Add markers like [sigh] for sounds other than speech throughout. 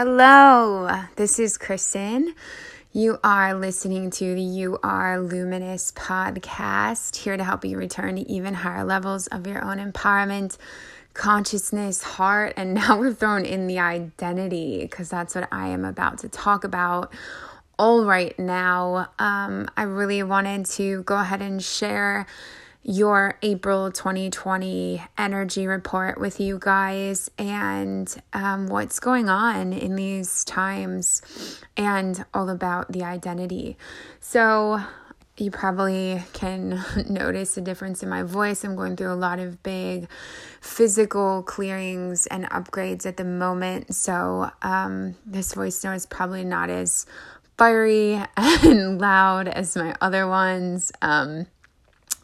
Hello, this is Kristen. You are listening to the You Are Luminous podcast, here to help you return to even higher levels of your own empowerment, consciousness, heart, and [laughs] now we're thrown in the identity because that's what I am about to talk about all right now. Um, I really wanted to go ahead and share your April 2020 energy report with you guys and um, what's going on in these times and all about the identity. So, you probably can [laughs] notice a difference in my voice. I'm going through a lot of big physical clearings and upgrades at the moment. So, um, this voice note is probably not as fiery [laughs] and loud as my other ones. Um,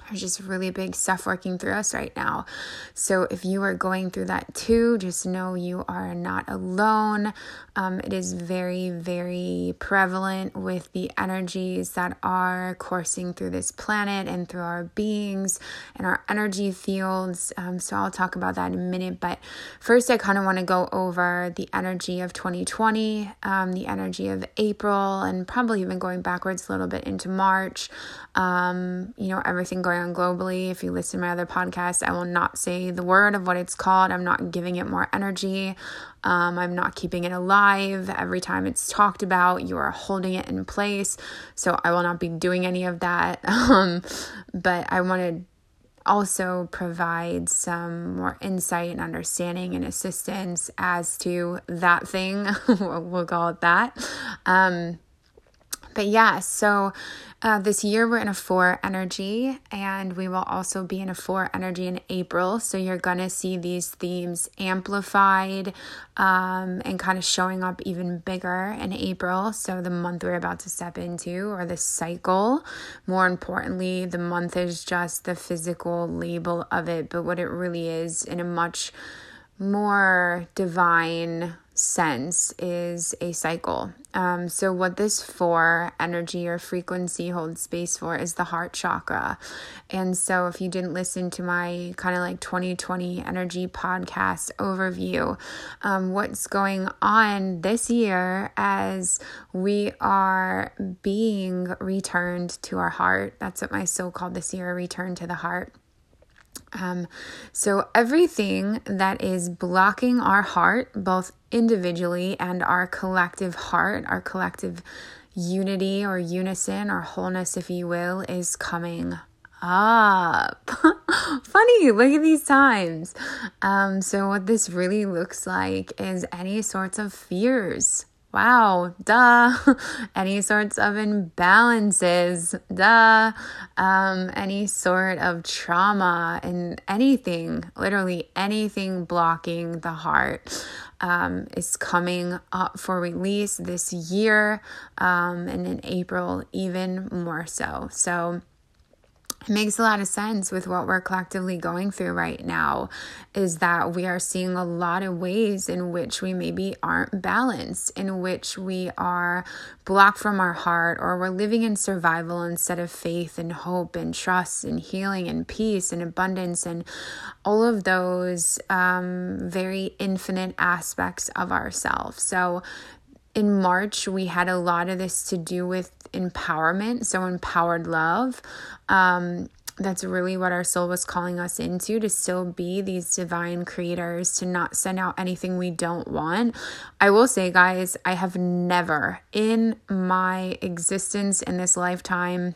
there's just really big stuff working through us right now. So, if you are going through that too, just know you are not alone. Um, it is very, very prevalent with the energies that are coursing through this planet and through our beings and our energy fields. Um, so, I'll talk about that in a minute. But first, I kind of want to go over the energy of 2020, um, the energy of April, and probably even going backwards a little bit into March. Um, you know, everything going globally. If you listen to my other podcast, I will not say the word of what it's called. I'm not giving it more energy. Um, I'm not keeping it alive. Every time it's talked about, you are holding it in place. So I will not be doing any of that. [laughs] Um, but I want to also provide some more insight and understanding and assistance as to that thing. [laughs] we'll call it that. Um, but yeah, so uh, this year we're in a four energy, and we will also be in a four energy in April. So you're gonna see these themes amplified um, and kind of showing up even bigger in April. So the month we're about to step into, or the cycle. More importantly, the month is just the physical label of it, but what it really is in a much more divine sense is a cycle. Um, so, what this four energy or frequency holds space for is the heart chakra. And so, if you didn't listen to my kind of like 2020 energy podcast overview, um, what's going on this year as we are being returned to our heart? That's what my soul called this year return to the heart. Um, so, everything that is blocking our heart, both individually and our collective heart, our collective unity or unison or wholeness, if you will, is coming up. [laughs] Funny, look at these times. Um, so, what this really looks like is any sorts of fears Wow, duh. [laughs] any sorts of imbalances, duh. Um, any sort of trauma and anything, literally anything blocking the heart um, is coming up for release this year um, and in April, even more so. So, makes a lot of sense with what we're collectively going through right now is that we are seeing a lot of ways in which we maybe aren't balanced, in which we are blocked from our heart, or we're living in survival instead of faith and hope and trust and healing and peace and abundance and all of those um, very infinite aspects of ourselves. So, in March, we had a lot of this to do with empowerment, so empowered love. Um, that's really what our soul was calling us into to still be these divine creators, to not send out anything we don't want. I will say, guys, I have never in my existence in this lifetime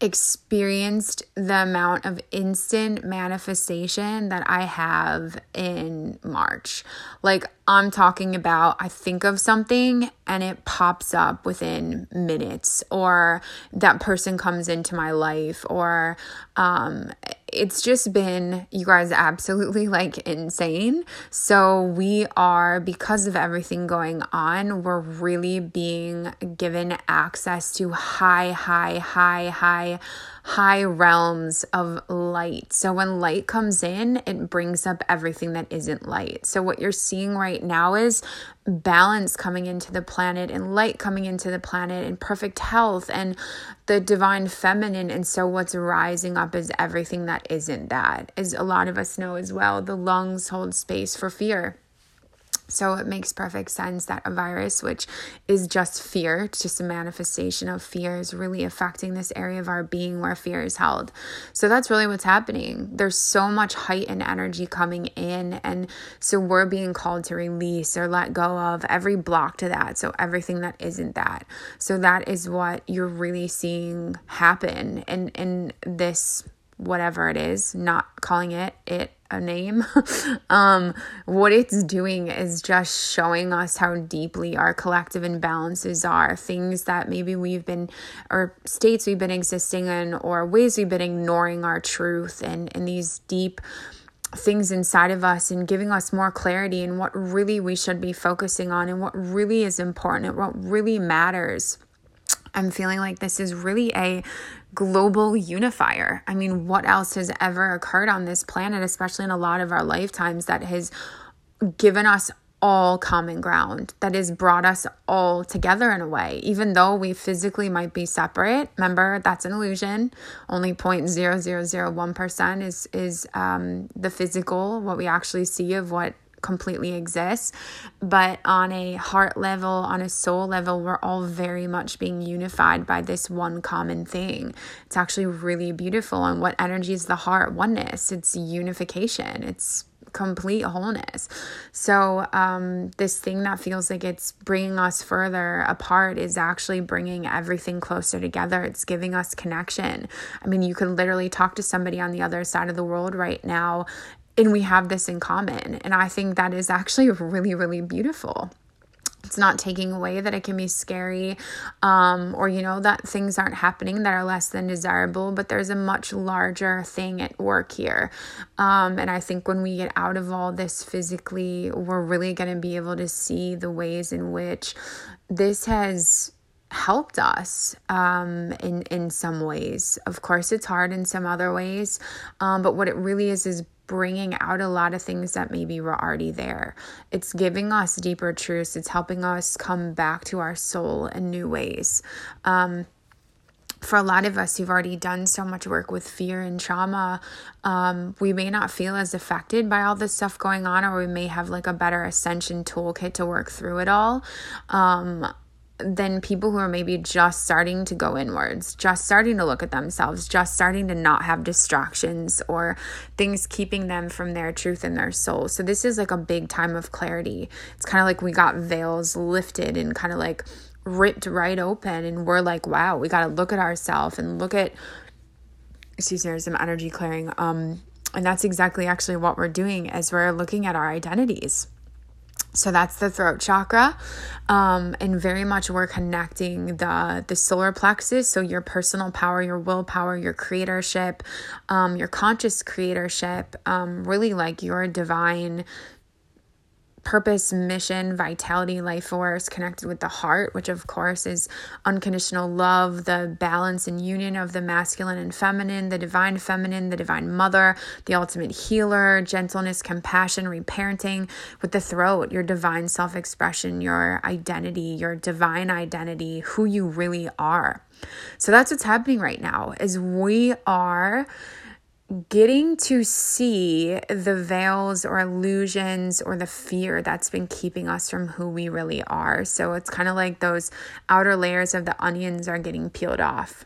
experienced the amount of instant manifestation that I have in March. Like, I'm talking about, I think of something and it pops up within minutes, or that person comes into my life, or um, it's just been, you guys, absolutely [laughs] like insane. So, we are, because of everything going on, we're really being given access to high, high, high, high high realms of light. So when light comes in, it brings up everything that isn't light. So what you're seeing right now is balance coming into the planet and light coming into the planet and perfect health and the divine feminine. And so what's rising up is everything that isn't that. As a lot of us know as well, the lungs hold space for fear So it makes perfect sense that a virus, which is just fear, just a manifestation of fear, is really affecting this area of our being where fear is held. So that's really what's happening. There's so much height and energy coming in. And so we're being called to release or let go of every block to that. So everything that isn't that. So that is what you're really seeing happen in, in this whatever it is, not calling it it a name. [laughs] um, what it's doing is just showing us how deeply our collective imbalances are, things that maybe we've been, or states we've been existing in, or ways we've been ignoring our truth, and, and these deep things inside of us and giving us more clarity in what really we should be focusing on and what really is important and what really matters. I'm feeling like this is really a global unifier. I mean, what else has ever occurred on this planet, especially in a lot of our lifetimes, that has given us all common ground, that has brought us all together in a way, even though we physically might be separate. Remember, that's an illusion. Only 0.0001% is, is um, the physical, what we actually see of what completely exists. But on a heart level, on a soul level, we're all very much being unified by this one common thing. It's actually really beautiful. And what energy is the heart? Oneness, it's unification, it's complete wholeness. So, um, this thing that feels like it's bringing us further apart is actually bringing everything closer together. It's giving us connection. I mean, you can literally talk to somebody on the other side of the world right now and we have this in common. And I think that is actually really, really beautiful. It's not taking away that it can be scary um, or, you know, that things aren't happening that are less than desirable, but there's a much larger thing at work here. Um, and I think when we get out of all this physically, we're really going to be able to see the ways in which this has helped us um, in in some ways. Of course, it's hard in some other ways, um, but what it really is is bringing out a lot of things that maybe were already there. It's giving us deeper truths. It's helping us come back to our soul in new ways. Um, for a lot of us who've already done so much work with fear and trauma, um, we may not feel as affected by all this stuff going on, or we may have like a better ascension toolkit to work through it all. Um, than people who are maybe just starting to go inwards, just starting to look at themselves, just starting to not have distractions or things keeping them from their truth and their soul. So, this is like a big time of clarity. It's kind of like we got veils lifted and kind of like ripped right open, and we're like, wow, we got to look at ourselves and look at, excuse me, there's some energy clearing. Um, and that's exactly actually what we're doing as we're looking at our identities so that's the throat chakra. Um, and very much we're connecting the the solar plexus, so your personal power, your willpower, your creatorship, um, your conscious creatorship, um, really like your divine purpose, mission, vitality, life force connected with the heart, which of course is unconditional love, the balance and union of the masculine and feminine, the divine feminine, the divine mother, the ultimate healer, gentleness, compassion, reparenting with the throat, your divine self expression, your identity, your divine identity, who you really are. So that's what's happening right now is we are getting to see the veils or illusions or the fear that's been keeping us from who we really are. So it's kind of like those outer layers of the onions are getting peeled off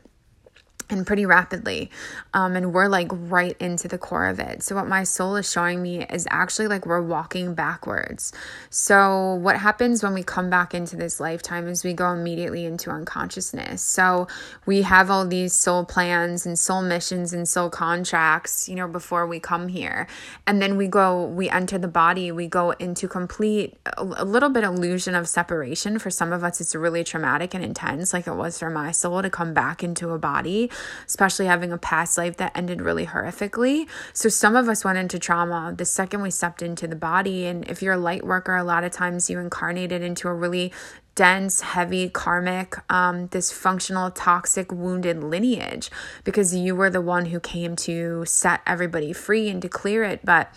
and pretty rapidly. Um, and we're like right into the core of it. So, what my soul is showing me is actually like we're walking backwards. So, what happens when we come back into this lifetime is we go immediately into unconsciousness. So, we have all these soul plans and soul missions and soul contracts, you know, before we come here. And then we go, we enter the body, we go into complete, a, a little bit illusion of separation. For some of us, it's really traumatic and intense, like it was for my soul to come back into a body especially having a past life that ended really horrifically. So some of us went into trauma the second we stepped into the body. And if you're a light worker, a lot of times you incarnated into a really dense, heavy, karmic, um, dysfunctional, toxic, wounded lineage because you were the one who came to set everybody free and to clear it. But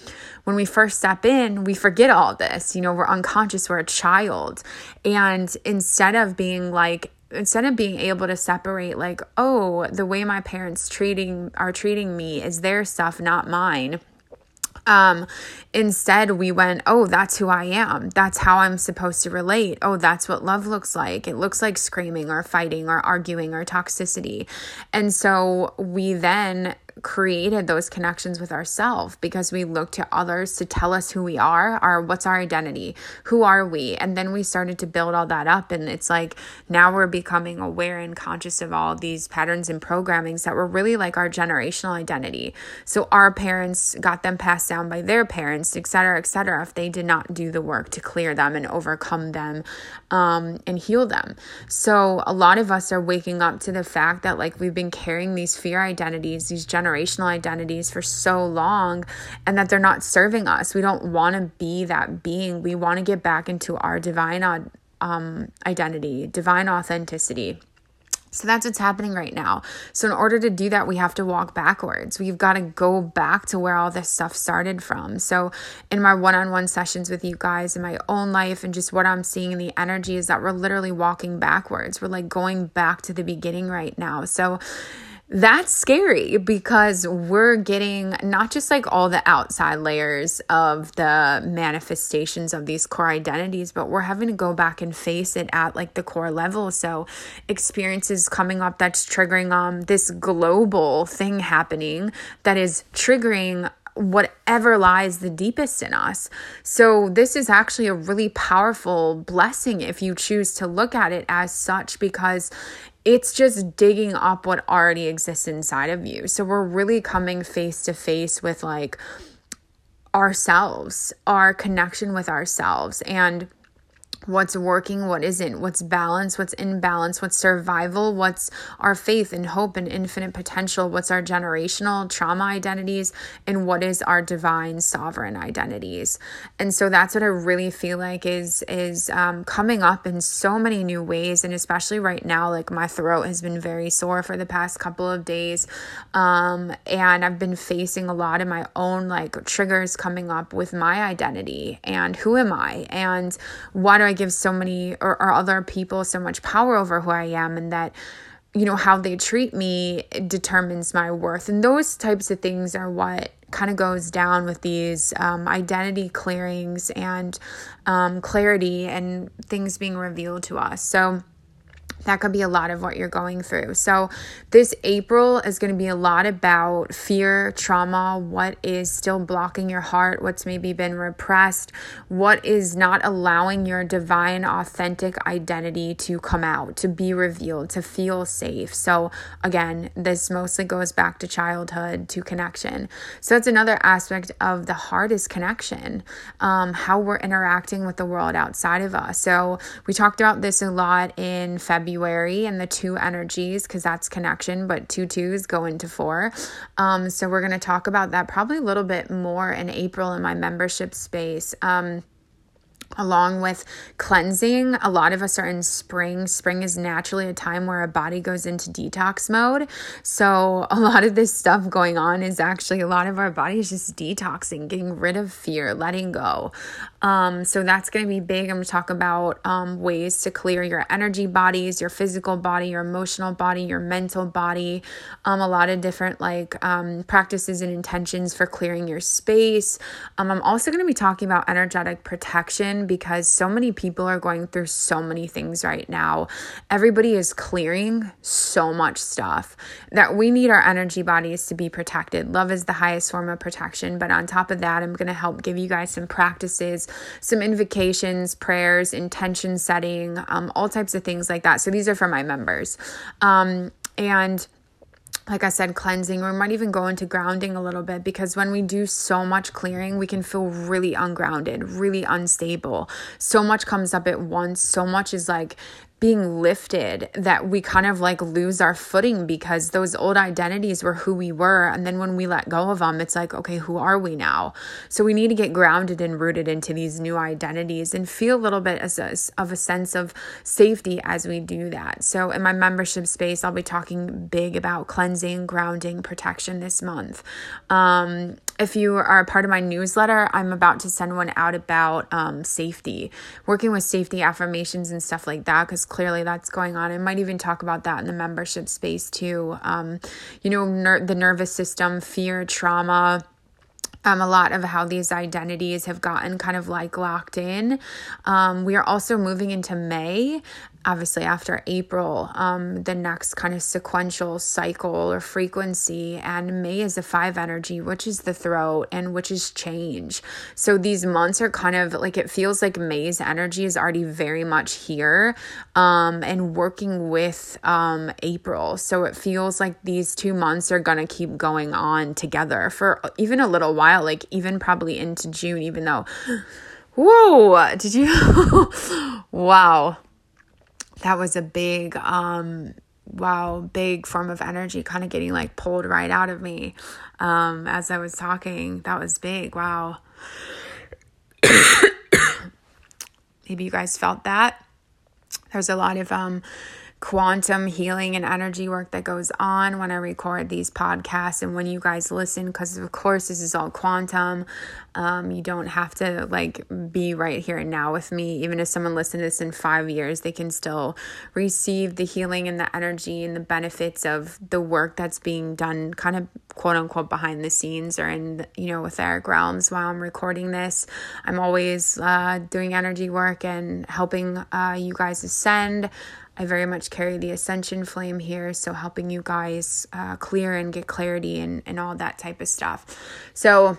when we first step in, we forget all this. You know, we're unconscious, we're a child. And instead of being like, instead of being able to separate like oh the way my parents treating are treating me is their stuff not mine Um, instead, we went, oh, that's who I am. That's how I'm supposed to relate. Oh, that's what love looks like. It looks like screaming or fighting or arguing or toxicity. And so we then created those connections with ourselves because we look to others to tell us who we are our what's our identity who are we? And then we started to build all that up. And it's like now we're becoming aware and conscious of all these patterns and programmings that were really like our generational identity. So our parents got them passed down by their parents et cetera et cetera if they did not do the work to clear them and overcome them um, and heal them. So a lot of us are waking up to the fact that like we've been carrying these fear identities these generational generational identities for so long and that they're not serving us. We don't want to be that being. We want to get back into our divine um, identity, divine authenticity. So that's what's happening right now. So, in order to do that, we have to walk backwards. We've got to go back to where all this stuff started from. So, in my one on one sessions with you guys, in my own life, and just what I'm seeing in the energy is that we're literally walking backwards. We're like going back to the beginning right now. So, that's scary because we're getting not just like all the outside layers of the manifestations of these core identities, but we're having to go back and face it at like the core level. So, experiences coming up that's triggering um this global thing happening that is triggering whatever lies the deepest in us. So, this is actually a really powerful blessing if you choose to look at it as such, because it's just digging up what already exists inside of you. So we're really coming face to face with like ourselves, our connection with ourselves. And what's working, what isn't, what's balance, what's imbalance, what's survival, what's our faith and hope and infinite potential, what's our generational trauma identities, and what is our divine sovereign identities. And so that's what I really feel like is is um, coming up in so many new ways, and especially right now, like my throat has been very sore for the past couple of days, um, and I've been facing a lot of my own like triggers coming up with my identity and who am I and why do I give so many or, or other people so much power over who I am and that you know how they treat me determines my worth. And those types of things are what kind of goes down with these um, identity clearings and um, clarity and things being revealed to us. So that could be a lot of what you're going through. So, this April is going to be a lot about fear, trauma, what is still blocking your heart, what's maybe been repressed, what is not allowing your divine, authentic identity to come out, to be revealed, to feel safe. So, again, this mostly goes back to childhood, to connection. So, it's another aspect of the heart is connection, um, how we're interacting with the world outside of us. So, we talked about this a lot in February February and the two energies because that's connection, but two twos go into four. Um, so we're going to talk about that probably a little bit more in April in my membership space. Um, along with cleansing. A lot of us are in spring. Spring is naturally a time where our body goes into detox mode. So, a lot of this stuff going on is actually a lot of our body is just detoxing, getting rid of fear, letting go. Um, so, that's going to be big. I'm going to talk about um, ways to clear your energy bodies, your physical body, your emotional body, your mental body. Um, a lot of different like um, practices and intentions for clearing your space. Um, I'm also going to be talking about energetic protection because so many people are going through so many things right now. Everybody is clearing so much stuff that we need our energy bodies to be protected. Love is the highest form of protection. But on top of that, I'm going to help give you guys some practices, some invocations, prayers, intention setting, um, all types of things like that. So these are for my members. Um, and like I said, cleansing. We might even go into grounding a little bit because when we do so much clearing, we can feel really ungrounded, really unstable. So much comes up at once. So much is like being lifted that we kind of like lose our footing because those old identities were who we were. And then when we let go of them, it's like, okay, who are we now? So we need to get grounded and rooted into these new identities and feel a little bit a, of a sense of safety as we do that. So in my membership space, I'll be talking big about cleansing, grounding, protection this month. Um, if you are a part of my newsletter, I'm about to send one out about um, safety, working with safety affirmations and stuff like that, because clearly that's going on. I might even talk about that in the membership space too. Um, you know, ner- the nervous system, fear, trauma um, a lot of how these identities have gotten kind of like locked in. Um, we are also moving into May obviously after April, um, the next kind of sequential cycle or frequency. And May is a five energy, which is the throat and which is change. So these months are kind of like it feels like May's energy is already very much here um, and working with um, April. So it feels like these two months are going to keep going on together for even a little while, like even probably into June, even though. [gasps] Whoa, did you? [laughs] wow that was a big um wow big form of energy kind of getting like pulled right out of me um as i was talking. That was big wow. [coughs] Maybe you guys felt that. There's a lot of um quantum healing and energy work that goes on when I record these podcasts and when you guys listen, because of course, this is all quantum. Um, you don't have to like be right here and now with me. Even if someone listens to this in five years, they can still receive the healing and the energy and the benefits of the work that's being done, kind of quote unquote behind the scenes or in, you know, with etheric realms while I'm recording this. I'm always uh, doing energy work and helping uh, you guys ascend. I very much carry the ascension flame here, so helping you guys uh, clear and get clarity and, and all that type of stuff. So,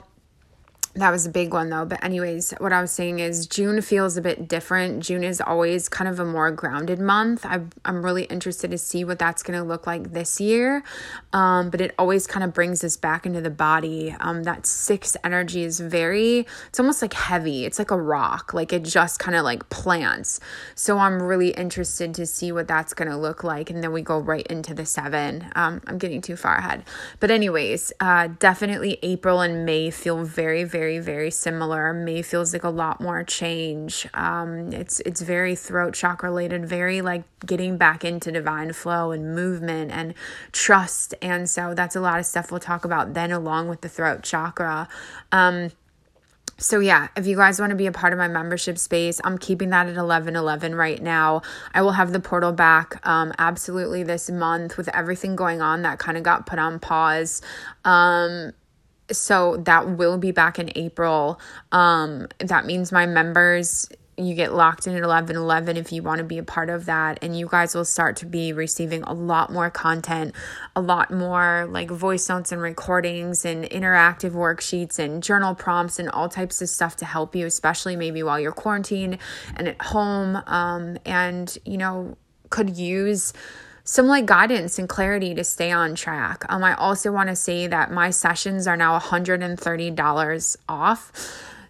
that was a big one though. But, anyways, what I was saying is June feels a bit different. June is always kind of a more grounded month. i am really interested to see what that's going to look like this year. Um, but it always kind of brings us back into the body. Um, that six energy is very, it's almost like heavy. It's like a rock, like it just kind of like plants. So, I'm really interested to see what that's going to look like. And then we go right into the seven. Um, I'm getting too far ahead. But, anyways, uh, definitely April and May feel very, very very very similar. May feels like a lot more change. Um, it's it's very throat chakra related, very like getting back into divine flow and movement and trust. And so that's a lot of stuff we'll talk about then, along with the throat chakra. Um, so yeah, if you guys want to be a part of my membership space, I'm keeping that at 1111 right now. I will have the portal back um absolutely this month with everything going on that kind of got put on pause. Um so that will be back in April. Um, that means my members you get locked in at 1111 if you want to be a part of that and you guys will start to be receiving a lot more content a lot more like voice notes and recordings and interactive worksheets and journal prompts and all types of stuff to help you especially maybe while you're quarantined and at home um, and you know could use some like guidance and clarity to stay on track. Um, I also want to say that my sessions are now $130 off.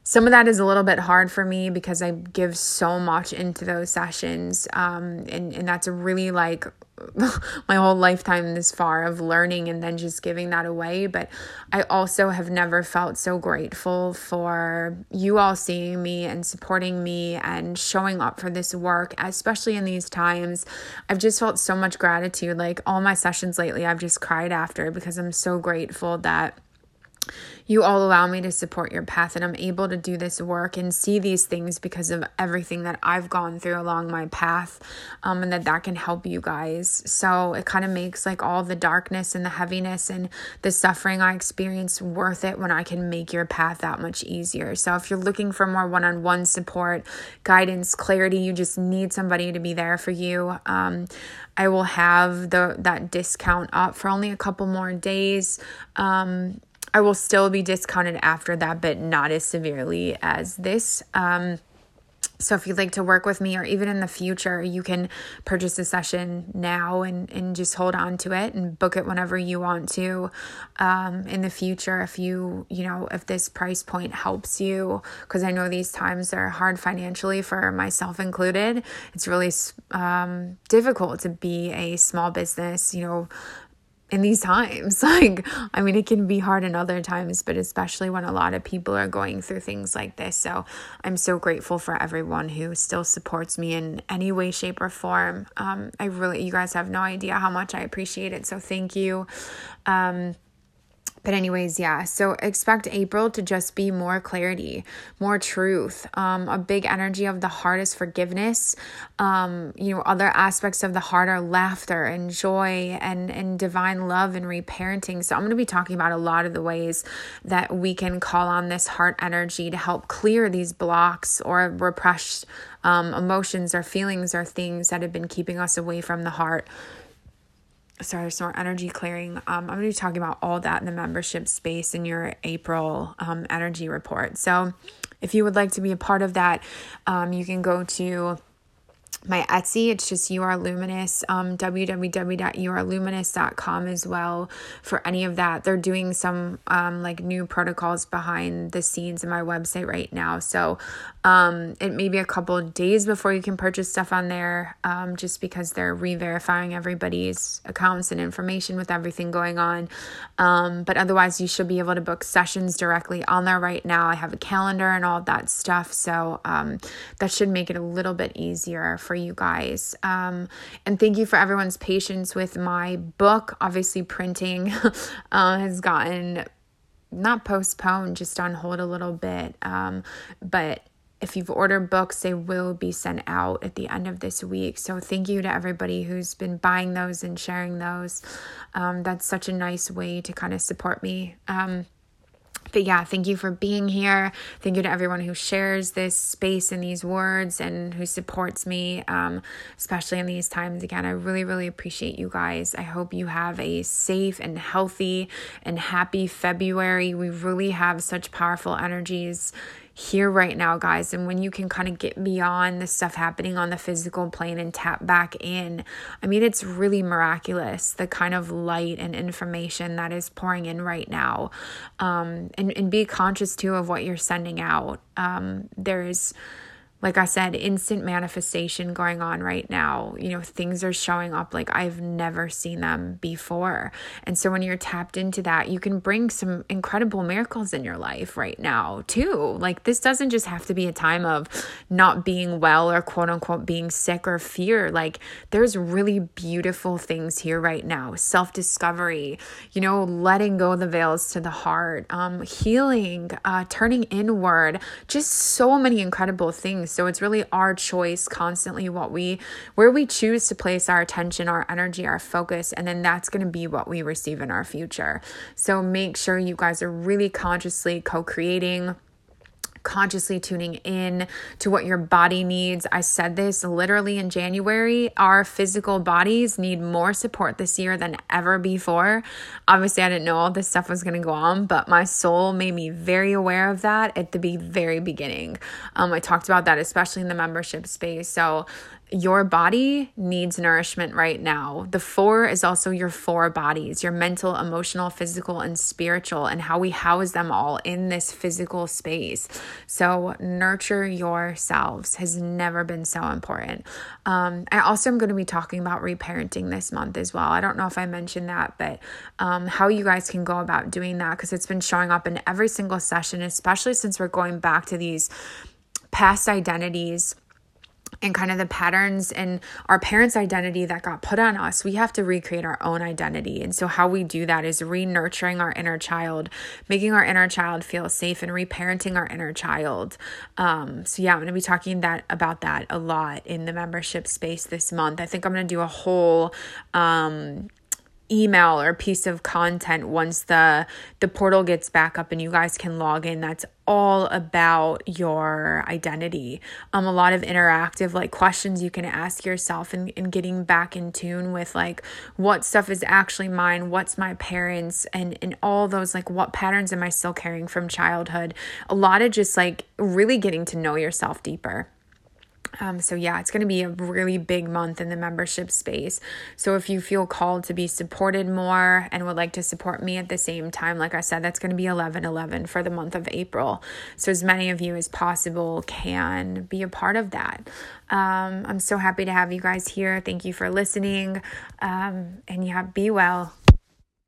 Some of that is a little bit hard for me because I give so much into those sessions. Um, and, and that's really like [laughs] my whole lifetime this far of learning and then just giving that away. But I also have never felt so grateful for you all seeing me and supporting me and showing up for this work, especially in these times. I've just felt so much gratitude. Like all my sessions lately, I've just cried after because I'm so grateful that you all allow me to support your path and I'm able to do this work and see these things because of everything that I've gone through along my path um, and that that can help you guys. So it kind of makes like all the darkness and the heaviness and the suffering I experience worth it when I can make your path that much easier. So if you're looking for more one-on-one support, guidance, clarity, you just need somebody to be there for you. Um, I will have the that discount up for only a couple more days. Um, I will still be discounted after that, but not as severely as this. Um, so if you'd like to work with me or even in the future, you can purchase a session now and, and just hold on to it and book it whenever you want to um, in the future if you, you know, if this price point helps you. Because I know these times are hard financially for myself included. It's really um, difficult to be a small business, you know, in these times. [laughs] Like, I mean, it can be hard in other times, but especially when a lot of people are going through things like this. So I'm so grateful for everyone who still supports me in any way, shape, or form. Um, I really, you guys have no idea how much I appreciate it. So thank you. Um, but anyways yeah so expect april to just be more clarity more truth um, a big energy of the heart is forgiveness. Um, you know other aspects of the heart are laughter and joy and and divine love and reparenting. So i'm going to be talking about a lot of the ways that we can call on this heart energy to help clear these blocks or repressed um, emotions or feelings or things that have been keeping us away from the heart sorry, more energy clearing. Um, I'm going to be talking about all that in the membership space in your April um, energy report. So, if you would like to be a part of that, um, you can go to my Etsy. It's just You Are Luminous, um, www.youareluminous.com as well for any of that. They're doing some um, like new protocols behind the scenes in my website right now. So um, it may be a couple days before you can purchase stuff on there um, just because they're re verifying everybody's accounts and information with everything going on. Um, but otherwise, you should be able to book sessions directly on there right now. I have a calendar and all that stuff. So um, that should make it a little bit easier for you guys. Um, and thank you for everyone's patience with my book. Obviously, printing [laughs] uh, has gotten not postponed, just on hold a little bit. Um, but if you've ordered books, they will be sent out at the end of this week. So, thank you to everybody who's been buying those and sharing those. Um, that's such a nice way to kind of support me. Um, but yeah, thank you for being here. Thank you to everyone who shares this space and these words and who supports me, um, especially in these times. Again, I really, really appreciate you guys. I hope you have a safe and healthy and happy February. We really have such powerful energies here right now, guys. And when you can kind of get beyond the stuff happening on the physical plane and tap back in, I mean, it's really miraculous the kind of light and information that is pouring in right now. Um, and, and be conscious too of what you're sending out. Um, there's like I said, instant manifestation going on right now. You know, things are showing up like I've never seen them before. And so when you're tapped into that, you can bring some incredible miracles in your life right now, too. Like this doesn't just have to be a time of not being well or quote unquote being sick or fear. Like there's really beautiful things here right now self discovery, you know, letting go of the veils to the heart, um, healing, uh, turning inward, just so many incredible things so it's really our choice constantly what we where we choose to place our attention, our energy, our focus, and then that's going to be what we receive in our future. So make sure you guys are really consciously co-creating consciously tuning in to what your body needs. I said this literally in January. Our physical bodies need more support this year than ever before. Obviously, I didn't know all this stuff was going to go on, but my soul made me very aware of that at the very beginning. Um, I talked about that, especially in the membership space. So, your body needs nourishment right now. The four is also your four bodies your mental, emotional, physical, and spiritual, and how we house them all in this physical space. So, nurture yourselves has never been so important. Um, I also am going to be talking about reparenting this month as well. I don't know if I mentioned that, but um, how you guys can go about doing that because it's been showing up in every single session, especially since we're going back to these past identities and kind of the patterns and our parents' identity that got put on us, we have to recreate our own identity. And so, how we do that is re nurturing our inner child, making our inner child feel safe, and reparenting our inner child. Um, so, yeah, I'm going to be talking that about that a lot in the membership space this month. I think I'm going to do a whole. Um, email or piece of content once the the portal gets back up and you guys can log in. That's all about your identity. Um a lot of interactive like questions you can ask yourself and, and getting back in tune with like what stuff is actually mine what's my parents and and all those like what patterns am i still carrying from childhood? A lot of just like really getting to know yourself deeper um, so, yeah, it's going to be a really big month in the membership space. So, if you feel called to be supported more and would like to support me at the same time, like I said, that's going to be 11 11 for the month of April. So, as many of you as possible can be a part of that. Um, I'm so happy to have you guys here. Thank you for listening. Um, and yeah, be well.